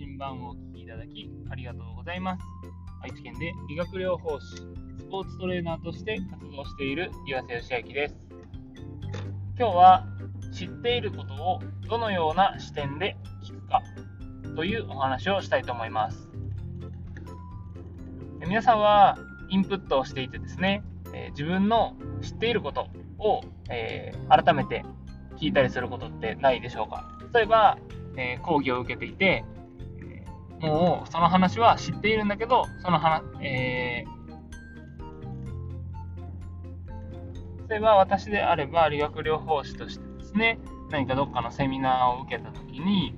信版をお聞きいただきありがとうございます。愛知県で理学療法士、スポーツトレーナーとして活動している岩瀬義明です。今日は知っていることをどのような視点で聞くかというお話をしたいと思います。皆さんはインプットをしていてですね、自分の知っていることを、え、改めて聞いたりすることってないでしょうか例えば、え、講義を受けていて、もうその話は知っているんだけど、その話、えー、例えば私であれば理学療法士としてですね、何かどっかのセミナーを受けたときに、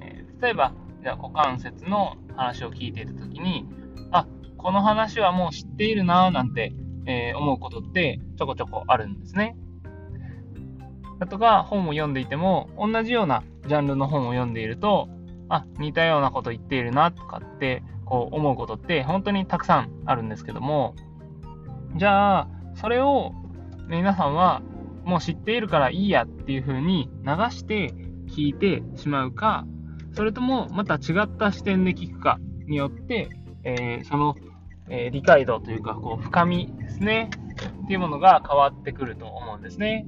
えー、例えば、じゃあ股関節の話を聞いていたときに、あ、この話はもう知っているなぁなんて、えー、思うことってちょこちょこあるんですね。だとか本を読んでいても同じようなジャンルの本を読んでいるとあ似たようなこと言っているなとかってこう思うことって本当にたくさんあるんですけどもじゃあそれを皆さんはもう知っているからいいやっていう風に流して聞いてしまうかそれともまた違った視点で聞くかによって、えー、その、えー、理解度というかこう深みですねっていうものが変わってくると思うんですね。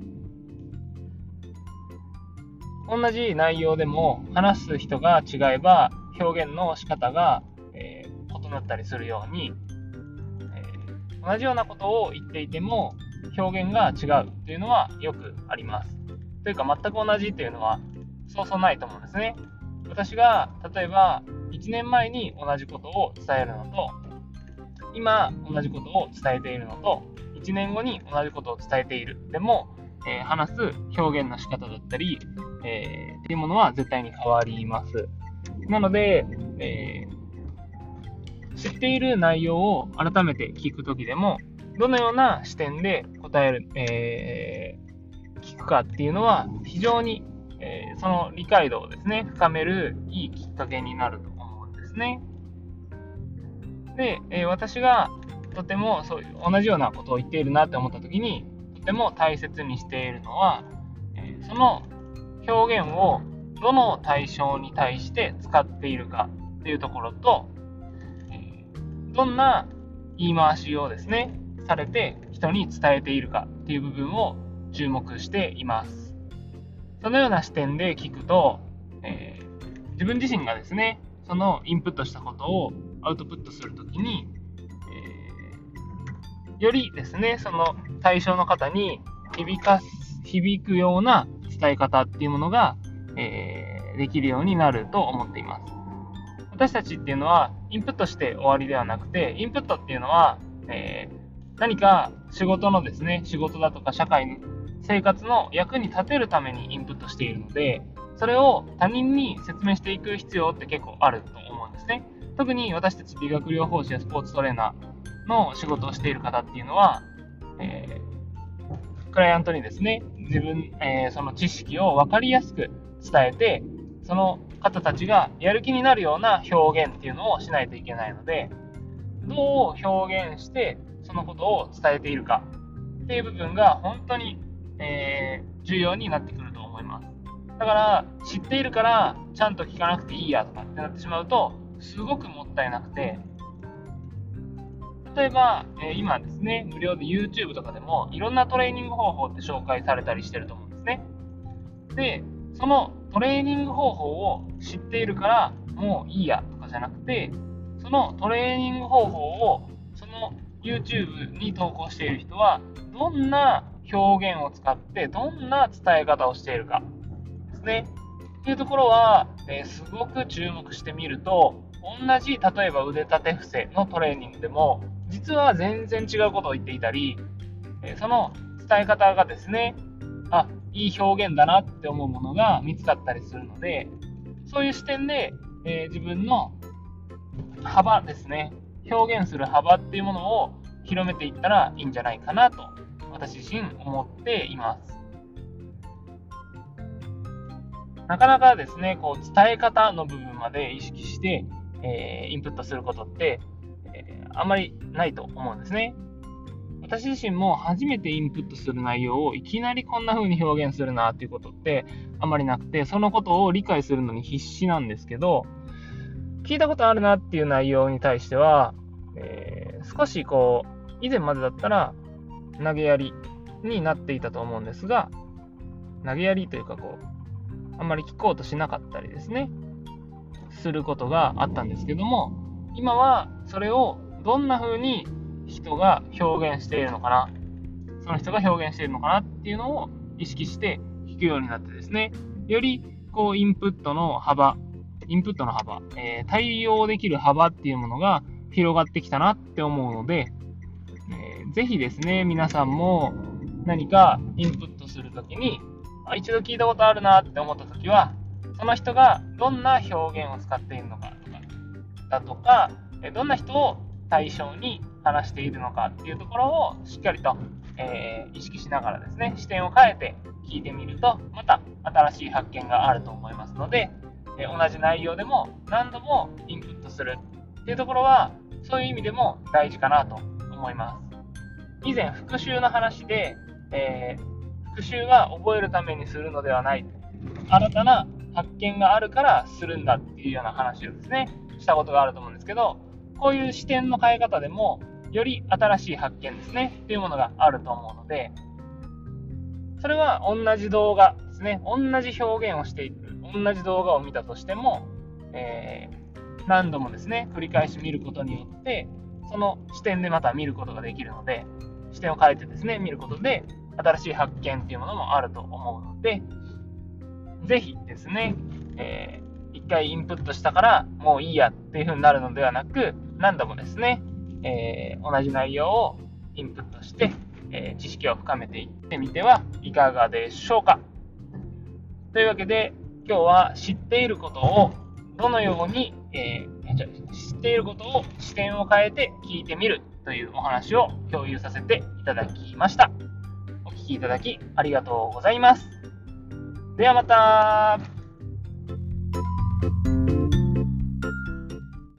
同じ内容でも話す人が違えば表現の仕方が、えー、異なったりするように、えー、同じようなことを言っていても表現が違うというのはよくあります。というか全く同じというのはそうそうないと思うんですね。私が例えば1年前に同じことを伝えるのと今同じことを伝えているのと1年後に同じことを伝えているでもえー、話す表現の仕方だったり、えー、っていうものは絶対に変わります。なので、えー、知っている内容を改めて聞くときでも、どのような視点で答える、え聞くかっていうのは非常に、えその理解度をですね、深めるいいきっかけになると思うんですね。で、え私がとてもそういう同じようなことを言っているなって思った時に、とても大切にしているのは、えその表現をどの対象に対して使っているかっていうところと、えどんな言い回しをですね、されて人に伝えているかっていう部分を注目しています。そのような視点で聞くと、えー、自分自身がですね、そのインプットしたことをアウトプットするときに、えー、よりですね、その対象の方に響か、響くような伝え方っていうものが、えー、できるようになると思っています。私たちっていうのは、インプットして終わりではなくて、インプットっていうのは、えー、何か仕事のですね、仕事だとか社会生活の役に立てるためにインプットしているので、それを他人に説明していく必要って結構あると思うんですね。特に私たち理学療法士やスポーツトレーナーの仕事をしている方っていうのは、えー、クライアントにですね、自分、えー、その知識を分かりやすく伝えて、その方たちがやる気になるような表現っていうのをしないといけないので、どう表現してそのことを伝えているかっていう部分が本当に、えー、重要になってくると思います。だから、知っているからちゃんと聞かなくていいやとかってなってしまうと、すごくもったいなくて、例えば、え今ですね、無料で YouTube とかでもいろんなトレーニング方法って紹介されたりしてると思うんですね。で、そのトレーニング方法を知っているからもういいやとかじゃなくて、そのトレーニング方法をその YouTube に投稿している人はどんな表現を使ってどんな伝え方をしているかですね。っていうところは、えー、すごく注目してみると同じ例えば腕立て伏せのトレーニングでも実は全然違うことを言っていたり、えその伝え方がですね、あ、いい表現だなって思うものが見つかったりするので、そういう視点で、え、自分の幅ですね、表現する幅っていうものを広めていったらいいんじゃないかなと、私自身思っています。なかなかですね、こう伝え方の部分まで意識して、えー、インプットすることってあんまりないと思うんですね。私自身も初めてインプットする内容をいきなりこんな風に表現するなっていうことってあまりなくて、そのことを理解するのに必死なんですけど、聞いたことあるなっていう内容に対しては、えー、少しこう、以前までだったら投げやりになっていたと思うんですが、投げやりというかこう、あんまり聞こうとしなかったりですね、することがあったんですけども、今はそれをどんな風に人が表現しているのかな、その人が表現しているのかなっていうのを意識して聞くようになってですね、よりこうインプットの幅、インプットの幅、えー、対応できる幅っていうものが広がってきたなって思うので、えー、ぜひですね、皆さんも何かインプットするときに、あ一度聞いたことあるなって思ったときは、その人がどんな表現を使っているのかとか、だとか、どんな人を対象に話しているのかっていうところをしっかりと、えー、意識しながらですね、視点を変えて聞いてみると、また新しい発見があると思いますので、えー、同じ内容でも何度もインプットするっていうところは、そういう意味でも大事かなと思います。以前、復習の話で、えー、復習は覚えるためにするのではない。新たな発見があるからするんだっていうような話をですね、したことがあると思うんですけど、こういう視点の変え方でも、より新しい発見ですね、っていうものがあると思うので、それは同じ動画ですね、同じ表現をしている、同じ動画を見たとしても、えー、何度もですね、繰り返し見ることによって、その視点でまた見ることができるので、視点を変えてですね、見ることで、新しい発見っていうものもあると思うので、ぜひですね、えー、一回インプットしたからもういいやっていう風になるのではなく、何度もですね、えー、同じ内容をインプットして、えー、知識を深めていってみてはいかがでしょうか。というわけで、今日は知っていることをどのように、えー、知っていることを視点を変えて聞いてみるというお話を共有させていただきました。お聴きいただきありがとうございます。ではまた